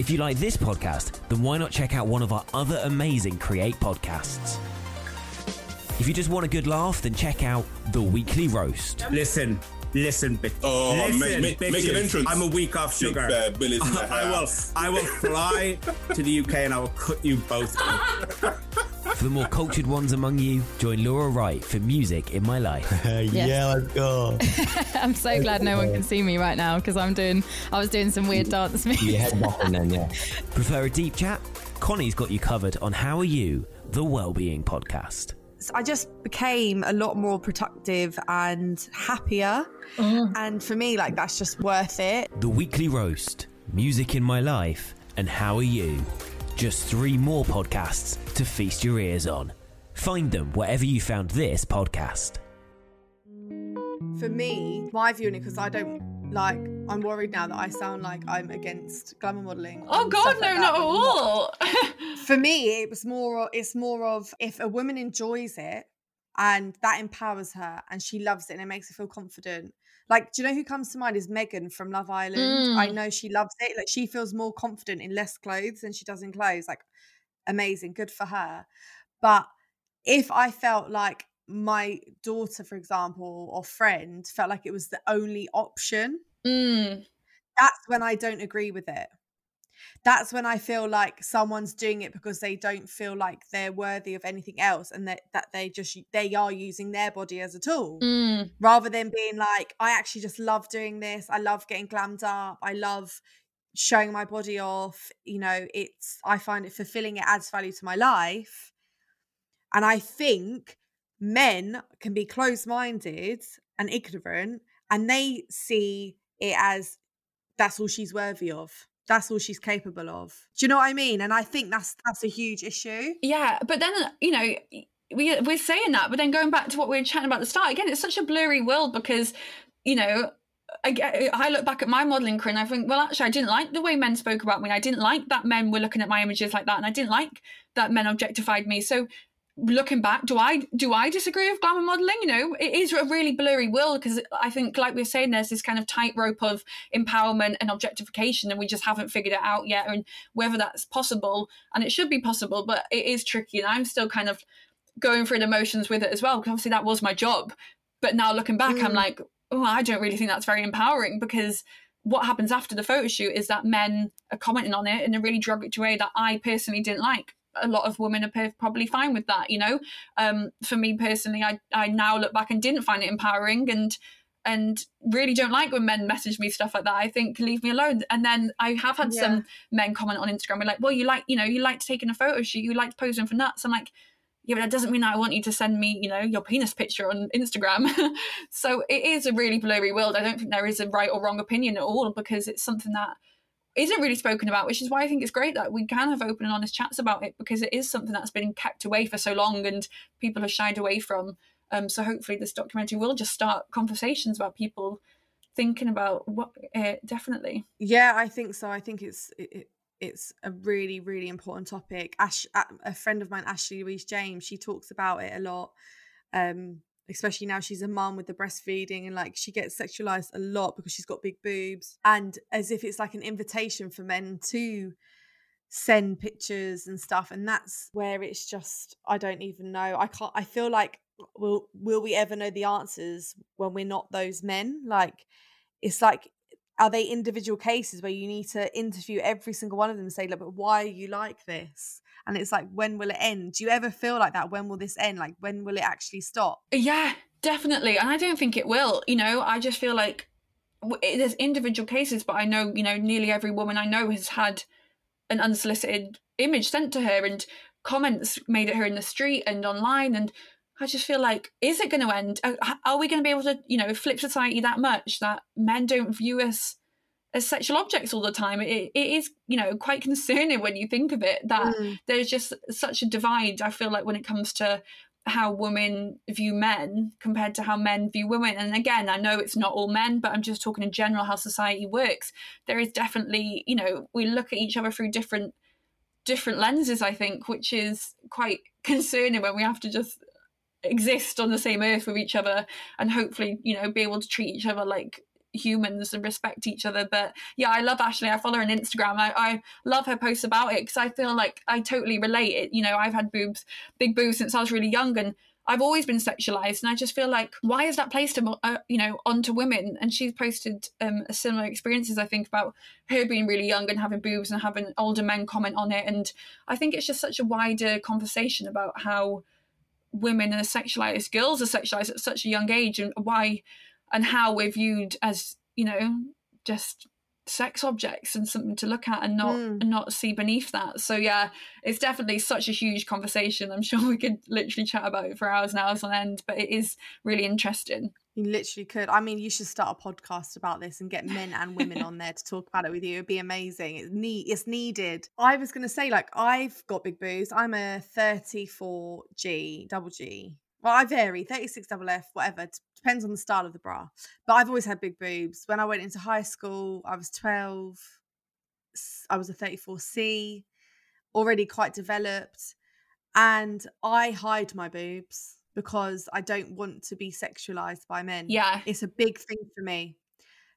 If you like this podcast, then why not check out one of our other amazing Create podcasts? If you just want a good laugh, then check out The Weekly Roast. Listen, listen, bitch. Oh, listen, make- make- make an entrance. I'm a week off Big sugar. Bear Billy's in [LAUGHS] the I will. I will fly [LAUGHS] to the UK and I will cut you both. [LAUGHS] For the more cultured ones among you, join Laura Wright for Music in My Life. Yeah, let's go. I'm so glad no one can see me right now because I'm doing. I was doing some weird dance moves. Your head bopping then, yeah. Prefer a deep chat? Connie's got you covered on How Are You, the Wellbeing Podcast. So I just became a lot more productive and happier. Mm. And for me, like, that's just worth it. The Weekly Roast, Music in My Life, and How Are You? Just three more podcasts to feast your ears on. Find them wherever you found this podcast. For me, my view on it, because I don't like, I'm worried now that I sound like I'm against glamour modeling. Oh God, no, like not at all. [LAUGHS] for me it was more it's more of if a woman enjoys it and that empowers her and she loves it and it makes her feel confident like do you know who comes to mind is megan from love island i Mm. know she loves it like she feels more confident in less clothes than she does in clothes like amazing good for her but if i felt like my daughter for example or friend felt like it was the only option Mm. that's when I don't agree with it. That's when I feel like someone's doing it because they don't feel like they're worthy of anything else and that, that they just they are using their body as a tool Mm. rather than being like, I actually just love doing this. I love getting glammed up. I love showing my body off. You know, it's I find it fulfilling, it adds value to my life. And I think men can be closed minded and ignorant and they see it as that's all she's worthy of. That's all she's capable of. Do you know what I mean? And I think that's that's a huge issue. Yeah, but then uh, you know we we're saying that, but then going back to what we were chatting about at the start again, it's such a blurry world because you know. I, I look back at my modelling career and I think, well, actually, I didn't like the way men spoke about me. I didn't like that men were looking at my images like that, and I didn't like that men objectified me. So, looking back, do I do I disagree with glamour modelling? You know, it is a really blurry world because I think, like we were saying, there's this kind of tightrope of empowerment and objectification, and we just haven't figured it out yet, and whether that's possible. And it should be possible, but it is tricky, and I'm still kind of going through the motions with it as well because obviously that was my job. But now looking back, I'm Mm. like, oh, I don't really think that's very empowering because what happens after the photo shoot is that men are commenting on it in a really derogatory way that I personally didn't like. A lot of women are probably fine with that, you know. Um, for me personally, I I now look back and didn't find it empowering and and really don't like when men message me stuff like that. I think leave me alone. And then I have had Yeah. some men comment on Instagram, like, well, you like, you know, you liked taking a photo shoot, you liked posing for nuts. I'm like, yeah, but that doesn't mean that I want you to send me, you know, your penis picture on Instagram. [LAUGHS] so it is a really blurry world. I don't think there is a right or wrong opinion at all because it's something that isn't really spoken about, which is why I think it's great that we can have open and honest chats about it because it is something that's been kept away for so long and people have shied away from. Um, so hopefully this documentary will just start conversations about people thinking about what uh, definitely. Yeah, I think so. I think it's it, it- it's a really really important topic. Ash, a friend of mine, Ashley Louise James, she talks about it a lot. Um, especially now she's a mum with the breastfeeding and like she gets sexualized a lot because she's got big boobs and as if it's like an invitation for men to send pictures and stuff and that's where it's just I don't even know. I can't I feel like will will we ever know the answers when we're not those men? Like it's like are they individual cases where you need to interview every single one of them and say, look, but why are you like this? And it's like, when will it end? Do you ever feel like that? When will this end? Like, when will it actually stop? Yeah, definitely. And I don't think it will. You know, I just feel like there's individual cases, but I know, you know, nearly every woman I know has had an unsolicited image sent to her and comments made at her in the street and online. And I just feel like, is it going to end? Are, we going to be able to, you know, flip society that much that men don't view us as sexual objects all the time? It, it is, you know, quite concerning when you think of it that Mm. there's just such a divide. I feel like when it comes to how women view men compared to how men view women. And again, I know it's not all men, but I'm just talking in general how society works. There is definitely, you know, we look at each other through different different lenses, I think, which is quite [LAUGHS] concerning when we have to just exist on the same earth with each other and hopefully, you know, be able to treat each other like humans and respect each other. But yeah, I love Ashley. I follow her on Instagram. I, I love her posts about it because I feel like I totally relate it. You know, I've had boobs, big boobs since I was really young and I've always been sexualized, and I just feel like why is that placed, uh, you know, onto women? And she's posted um, similar experiences. I think about her being really young and having boobs and having older men comment on it, and I think it's just such a wider conversation about how women are sexualized, girls are sexualized at such a young age, and why and how we're viewed as you know just sex objects and something to look at and not mm. and not see beneath that. So yeah it's definitely such a huge conversation. I'm [LAUGHS] sure we could literally chat about it for hours and hours on end but it is really interesting. You literally could. I mean you should start a podcast about this and get men and women on there to talk about it with you. It'd be amazing. It's need it's needed. I was going to say like i've got big boobs. I'm a 34g double g well, I vary 36 double F, whatever. Depends on the style of the bra. But I've always had big boobs. When I went into high school, I was 12. I was a 34C, already quite developed. And I hide my boobs because I don't want to be sexualized by men. Yeah. It's a big thing for me.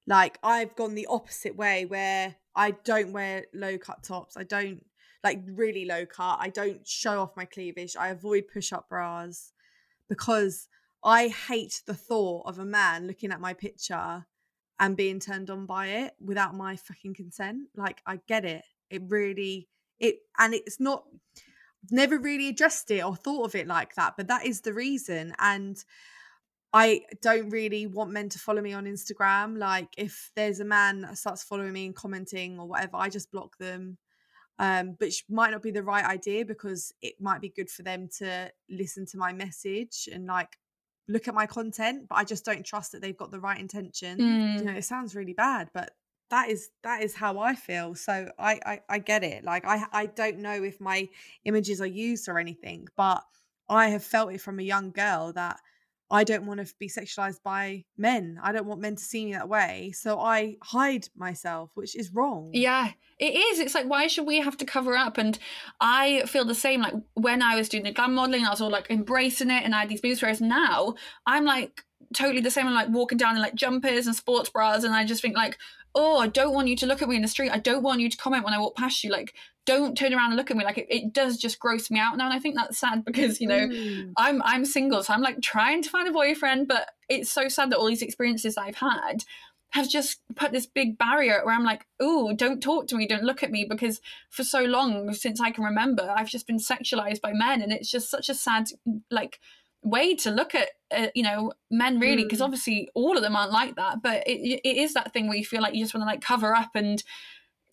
Like, I've gone the opposite way where I don't wear low cut tops. I don't like really low cut. I don't show off my cleavage. I avoid push up bras because I hate the thought of a man looking at my picture and being turned on by it without my fucking consent. Like I get it. It really it and it's not never really addressed it or thought of it like that, but that is the reason and I don't really want men to follow me on Instagram. Like if there's a man that starts following me and commenting or whatever, I just block them um, which might not be the right idea because it might be good for them to listen to my message and like look at my content but i just don't trust that they've got the right intention. Mm. you know it sounds really bad but that is that is how i feel. So I, I i get it. Like i i don't know if my images are used or anything but i have felt it from a young girl that I don't want to be sexualized by men. I don't want men to see me that way. So I hide myself, which is wrong. Yeah, it is. It's like, why should we have to cover up? And I feel the same. Like when I was doing the glam modeling, I was all like embracing it and I had these boobs. Whereas now I'm like totally the same. I'm like walking down in like jumpers and sports bras. And I just think like, oh, I don't want you to look at me in the street. I don't want you to comment when I walk past you. Like, don't turn around and look at me. Like, it, it does just gross me out now. And I think that's sad [LAUGHS] because, you know, mm. I'm I'm single. So I'm like trying to find a boyfriend, but it's so sad that all these experiences I've had have just put this big barrier where I'm like, oh, don't talk to me, don't look at me, because for so long, since I can remember, I've just been sexualized by men. And it's just such a sad, like, way to look at uh, you know men really because mm. obviously all of them aren't like that but it, it is that thing where you feel like you just want to like cover up and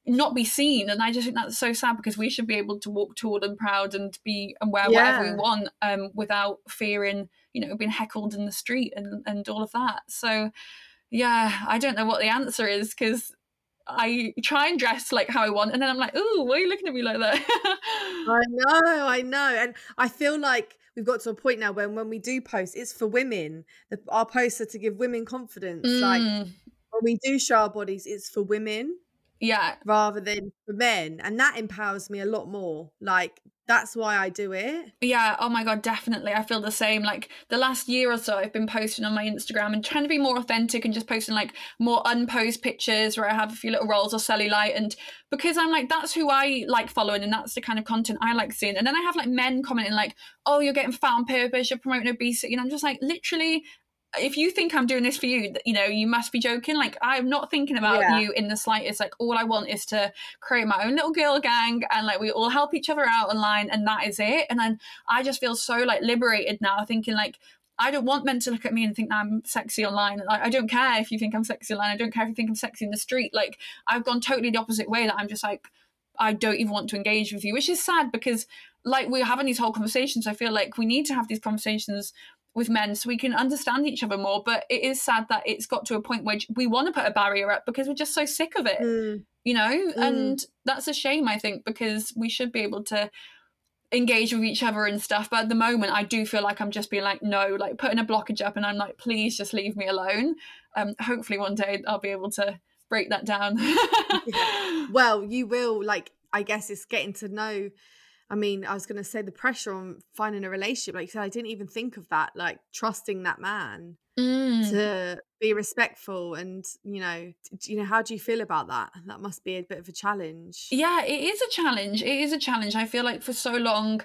not be seen and i just think that's so sad because we should be able to walk tall and proud and be and wear yeah. whatever we want um without fearing you know being heckled in the street and and all of that so yeah i don't know what the answer is because I try and dress like how I want, and then I'm like, "Ooh, why are you looking at me like that?" [LAUGHS] I know, I know, and I feel like we've got to a point now when when we do post, it's for women. The, our posts are to give women confidence. Mm. Like when we do show our bodies, it's for women. Yeah. Rather than for men. And that empowers me a lot more. Like that's why I do it. Yeah, oh my god, definitely. I feel the same. Like the last year or so I've been posting on my Instagram and trying to be more authentic and just posting like more unposed pictures where I have a few little rolls of cellulite and because I'm like that's who I like following and that's the kind of content I like seeing. And then I have like men commenting like, "Oh, you're getting fat on purpose, you're promoting obesity." And I'm just like, literally if you think I'm doing this for you, you know, you must be joking. Like, I'm not thinking about yeah. you in the slightest. Like, all I want is to create my own little girl gang and like we all help each other out online and that is it. And then I just feel so like liberated now, thinking like, I don't want men to look at me and think I'm sexy online. Like, I don't care if you think I'm sexy online. I don't care if you think I'm sexy in the street. Like, I've gone totally the opposite way that I'm just like, I don't even want to engage with you, which is sad because like we're having these whole conversations. I feel like we need to have these conversations with men so we can understand each other more. But it is sad that it's got to a point where we want to put a barrier up because we're just so sick of it, mm. you know? Mm. And that's a shame, I think, because we should be able to engage with each other and stuff. But at the moment, I do feel like I'm just being like, no, like putting a blockage up, and I'm like, please just leave me alone. Um, hopefully, one day I'll be able to break that down. [LAUGHS] well, you will. Like, I guess it's getting to know. I mean, I was going to say the pressure on finding a relationship. Like you said, I didn't even think of that. Like trusting that man Mm. to be respectful, and you know, you know, how do you feel about that? That must be a bit of a challenge. Yeah, it is a challenge. It is a challenge. I feel like for so long,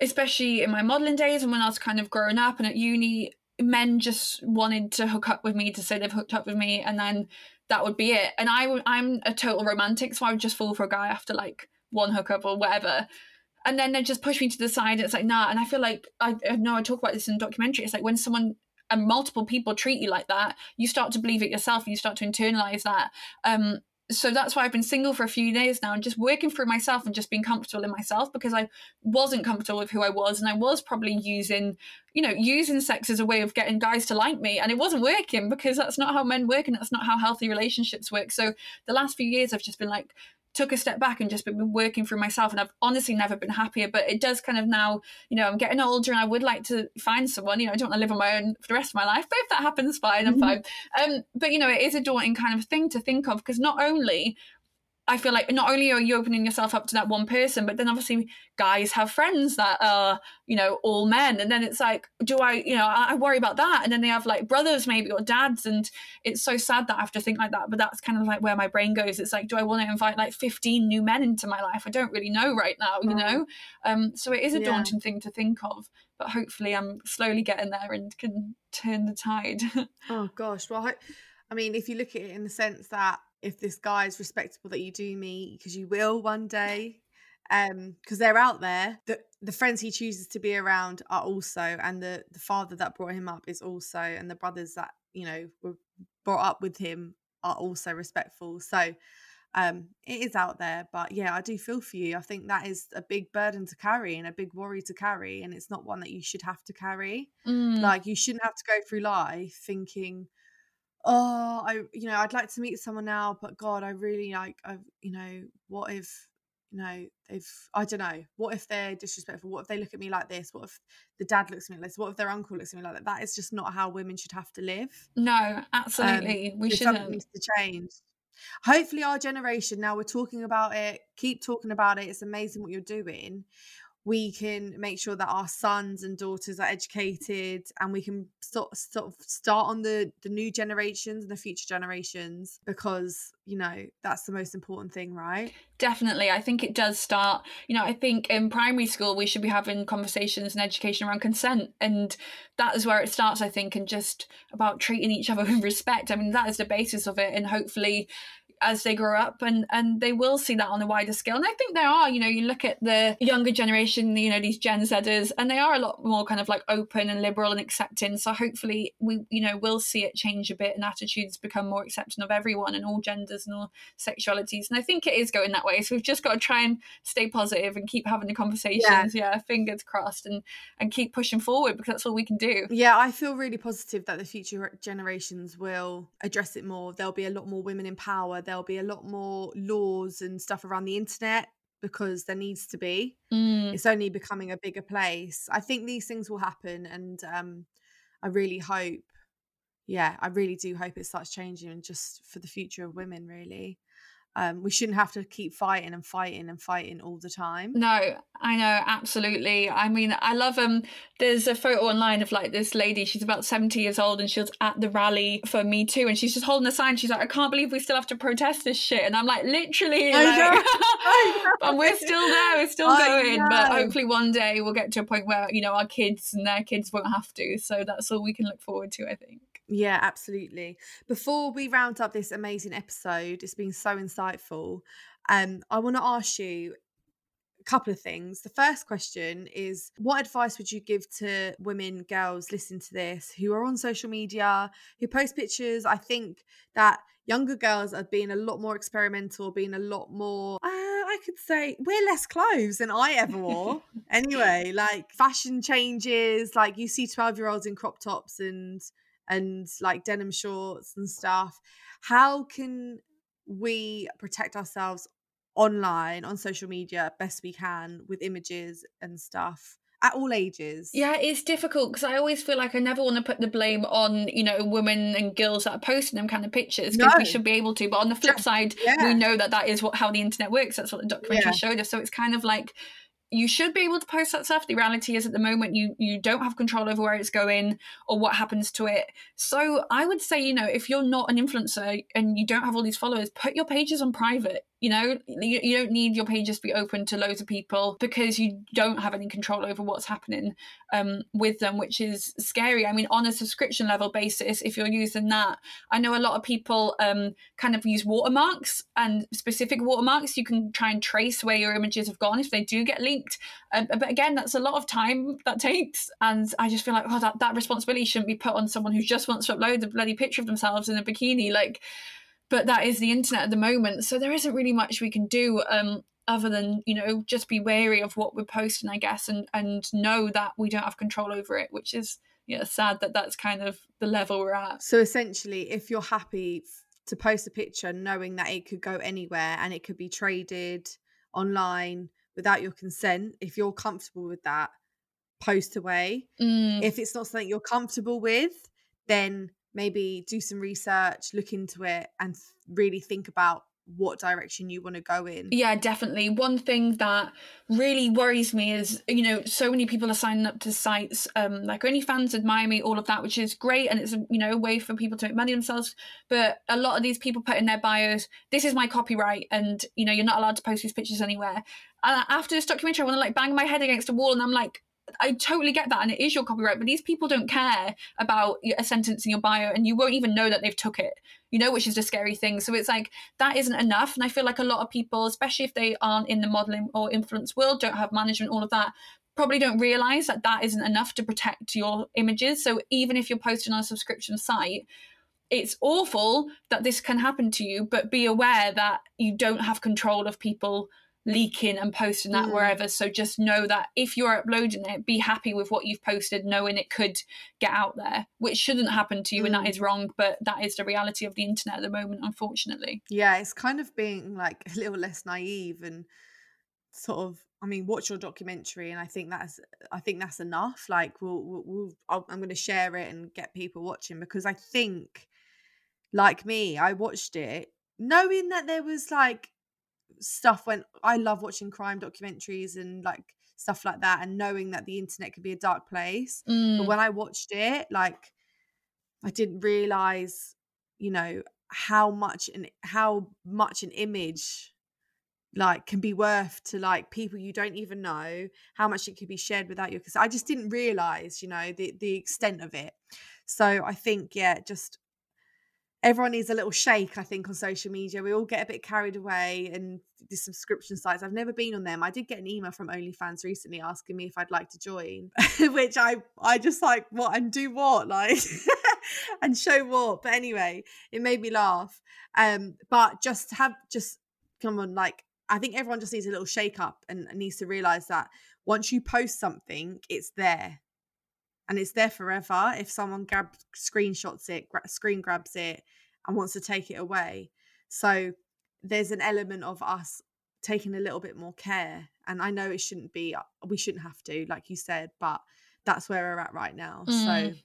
especially in my modeling days and when I was kind of growing up and at uni, men just wanted to hook up with me to say they've hooked up with me, and then that would be it. And I, I'm a total romantic, so I would just fall for a guy after like one hookup or whatever. And then they just push me to the side. It's like nah. And I feel like I, I know I talk about this in the documentary. It's like when someone and multiple people treat you like that, you start to believe it yourself and you start to internalize that. Um, so that's why I've been single for a few days now and just working through myself and just being comfortable in myself because I wasn't comfortable with who I was and I was probably using, you know, using sex as a way of getting guys to like me and it wasn't working because that's not how men work and that's not how healthy relationships work. So the last few years I've just been like took a step back and just been working through myself and I've honestly never been happier but it does kind of now you know I'm getting older and I would like to find someone you know I don't want to live on my own for the rest of my life but if that happens fine I'm fine. Um but you know it is a daunting kind of thing to think of because not only I feel like not only are you opening yourself up to that one person, but then obviously guys have friends that are, you know, all men. And then it's like, do I, you know, I, worry about that. And then they have like brothers maybe or dads. And it's so sad that I have to think like that. But that's kind of like where my brain goes. It's like, do I want to invite like 15 new men into my life? I don't really know right now, you know? Um, so it is a Yeah. daunting thing to think of. But hopefully I'm slowly getting there and can turn the tide. [LAUGHS] Oh gosh. Well, I, I mean, if you look at it in the sense that if this guy is respectable that you do meet, because you will one day, um, because they're out there. The the friends he chooses to be around are also, and the the father that brought him up is also, and the brothers that you know were brought up with him are also respectful. So. Um, it is out there, but yeah, I do feel for you. I think that is a big burden to carry and a big worry to carry, and it's not one that you should have to carry. Mm. Like you shouldn't have to go through life thinking, oh, I, you know, I'd like to meet someone now, but God, I really like, I, you know, what if, you know, they've, I don't know, what if they're disrespectful? What if they look at me like this? What if the dad looks at me like this? What if their uncle looks at me like that? That is just not how women should have to live. no, Um, absolutely. we shouldn't. something needs to change. Hopefully, our generation now we're talking about it. Keep talking about it. It's amazing what you're doing. We can make sure that our sons and daughters are educated, and we can sort sort of start on the the new generations and the future generations because you know that's the most important thing, right? Definitely. I think it does start, you know, I think in primary school we should be having conversations and education around consent. And that is where it starts, I think, and just about treating each other [LAUGHS] with respect. I mean, that is the basis of it. And hopefully as they grow up and and they will see that on a wider scale. And i think there are you know you look at the younger generation you know these gen zers and they are a lot more kind of like open and liberal and accepting. So hopefully we you know will see it change a bit and attitudes become more accepting of everyone and all genders and all sexualities. And i think it is going that way. So we've just got to try and stay positive and keep having the conversations. Yeah, fingers crossed and and keep pushing forward because that's all we can do. Yeah, I feel really positive that the future generations will address it more. There'll be a lot more women in power. There'll be a lot more laws and stuff around the internet because there needs to be. Mm. It's only becoming a bigger place. I think these things will happen, and um, I really hope. Yeah, I really do hope it starts changing, and just for the future of women, really. Um, we shouldn't have to keep fighting and fighting and fighting all the time. No, I know, absolutely. I mean, I love um there's a photo online of like this lady, she's about 70 years old and she was at the rally for Me Too and she's just holding a sign, she's like, I can't believe we still have to protest this shit. And I'm like, literally I like, know. and [LAUGHS] we're still there, we're still I going. But hopefully one day we'll get to a point where, you know, our kids and their kids won't have to. So that's all we can look forward to, I think. Yeah, absolutely. Before we round up this amazing episode, it's been so insightful. Um, I want to ask you a couple of things. The first question is what advice would you give to women, girls listening to this who are on social media, who post pictures? I think that younger girls are being a lot more experimental, being a lot more, uh, I could say, wear less clothes than I ever wore. [LAUGHS] anyway, like fashion changes, like you see 12 year olds in crop tops and and like denim shorts and stuff. How can we protect ourselves online on social media best we can with images and stuff at all ages. Yeah, it's difficult because I always feel like I never want to put the blame on, you know, women and girls that are posting them kind of pictures because No. we should be able to. But on the flip side, Yeah. we know that that is what how the internet works. That's what the documentary Yeah. showed us. So it's kind of like you should be able to post that stuff. The reality is, at the moment, you you don't have control over where it's going or what happens to it. So I would say, you know, if you're not an influencer and you don't have all these followers, put your pages on private. You know, you, you don't need your pages to be open to loads of people because you don't have any control over what's happening um, with them, which is scary. I mean, on a subscription level basis, if you're using that, I know a lot of people um, kind of use watermarks and specific watermarks. You can try and trace where your images have gone if they do get leaked. Um, but again, that's a lot of time that takes. And I just feel like, oh, that, that responsibility shouldn't be put on someone who just wants to upload a bloody picture of themselves in a bikini. Like, but that is the internet at the moment. So there isn't really much we can do. Um, other than you know just be wary of what we're posting i guess and and know that we don't have control over it which is yeah sad that that's kind of the level we're at So essentially, if you're happy to post a picture knowing that it could go anywhere and it could be traded online without your consent, if you're comfortable with that, post away. Mm, If it's not something you're comfortable with, then maybe do some research, look into it, and really think about what direction you want to go in. yeah definitely one thing that really worries me is you know so many people are signing up to sites um like onlyfans admire me all of that which is great and it's you know a way for people to make money themselves but a lot of these people put in their bios this is my copyright and you know you're not allowed to post these pictures anywhere and after this documentary i want to like bang my head against a wall and i'm like I totally get that, and it is your copyright. But these people don't care about a sentence in your bio, and you won't even know that they've took it. You know, which is the scary thing. So it's like that isn't enough, and I feel like a lot of people, especially if they aren't in the modeling or influence world, don't have management, all of that, probably don't realize that that isn't enough to protect your images. So even if you're posting on a subscription site, it's awful that this can happen to you, but be aware that you don't have control of people leaking and posting that Mm. wherever. So just know that if you're uploading it, be happy with what you've posted, knowing it could get out there, which shouldn't happen to you, and that Mm. wrong. But that is the reality of the internet at the moment, unfortunately. Yeah, it's kind of being like a little less naive and sort of. I mean, watch your documentary, and I think that's. I think that's enough. Like, we'll, we'll, we'll I'm going to share it and get people watching because I think, like me, I watched it knowing that there was like stuff when I love watching crime documentaries and like stuff like that, and knowing that the internet could be a dark place. But Mm. when I watched it, like I didn't realize, you know, how much and how much an image like can be worth to like people you don't even know how much it could be shared without you because i just didn't realize you know the the extent of it so i think yeah just everyone needs a little shake i think on social media. We all get a bit carried away and the subscription sites i've never been on them. I did get an email from onlyfans recently asking me if i'd like to join [LAUGHS] which i i just like what and do what? Like [LAUGHS] and show what? But anyway it made me laugh. Um but just have just come on like i think everyone just needs a little shake up and needs to realize that once you post something it's there and it's there forever if someone grab screenshots it gra- screen grabs it and wants to take it away so there's an element of us taking a little bit more care and i know it shouldn't be we shouldn't have to like you said but that's where we're at right now so Mm.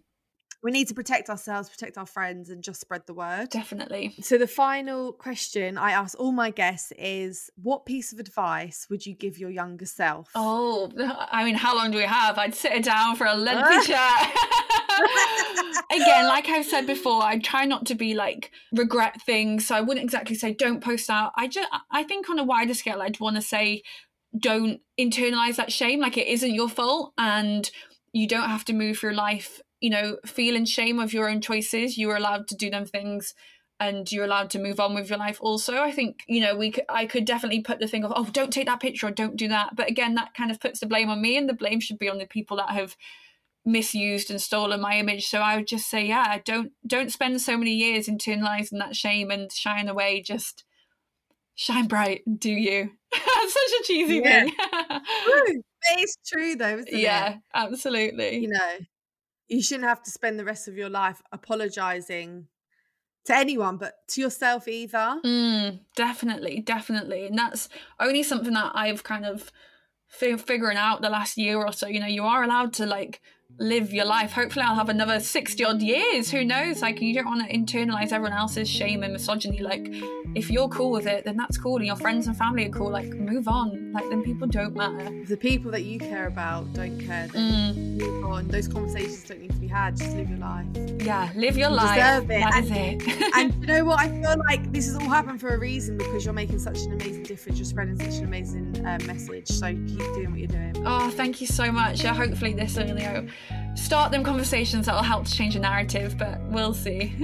We need to protect ourselves protect our friends and just spread the word Definitely. so the final question I ask all my guests is what piece of advice would you give your younger self? Oh, I mean, how long do we have? I'd sit it down for a lengthy ah. chat. [LAUGHS] Again, like I've said before, I try not to be like regret things. So I wouldn't exactly say don't post out. I just, I think on a wider scale, I'd want to say don't internalize that shame. Like it isn't your fault, and you don't have to move through life, you know, feeling shame of your own choices. You are allowed to do them things and you're allowed to move on with your life also. I think you know we could, i could definitely put the thing of oh don't take that picture or don't do that. But again that kind of puts the blame on me and the blame should be on the people that have misused and stolen my image. So i would just say yeah don't don't spend so many years internalizing that shame and shine away. Just shine bright and do you. [LAUGHS] Such a cheesy Yeah. thing. It's [LAUGHS] true though, yeah it? absolutely. You know, you shouldn't have to spend the rest of your life apologizing to anyone, but to yourself either. Mm, definitely, definitely. And that's only something that I've kind of fi- figuring out the last year or so. You know, you are allowed to like live your life. Hopefully, I'll have another 60 odd years. Who knows? Like, you don't want to internalize everyone else's shame and misogyny. Like, if you're cool with it, then that's cool. And your friends and family are cool. Like, move on. Like, then people don't matter. The people that you care about don't care, Mm, move on. Those conversations don't need to be had. Just live your life. yeah, live your You life. deserve it. That And- is it. and [LAUGHS] you know what? I feel like this has all happened for a reason because you're making such an amazing difference. You're spreading such an amazing uh, message. So keep doing what you're doing. Oh, thank you so much. Yeah, hopefully this will you know, start them conversations that will help to change the narrative, but we'll see. [LAUGHS]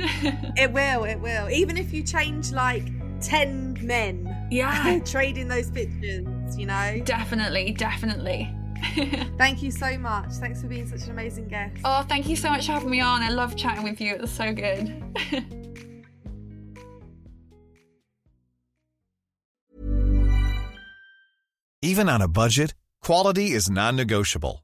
It will. It will. Even if you change like ten men, yeah, [LAUGHS] trading those pictures. You know. definitely, definitely. [LAUGHS] Thank you so much. Thanks for being such an amazing guest. Oh, thank you so much for having me on. I love chatting with you. It was so good. Even on a budget, quality is non-negotiable.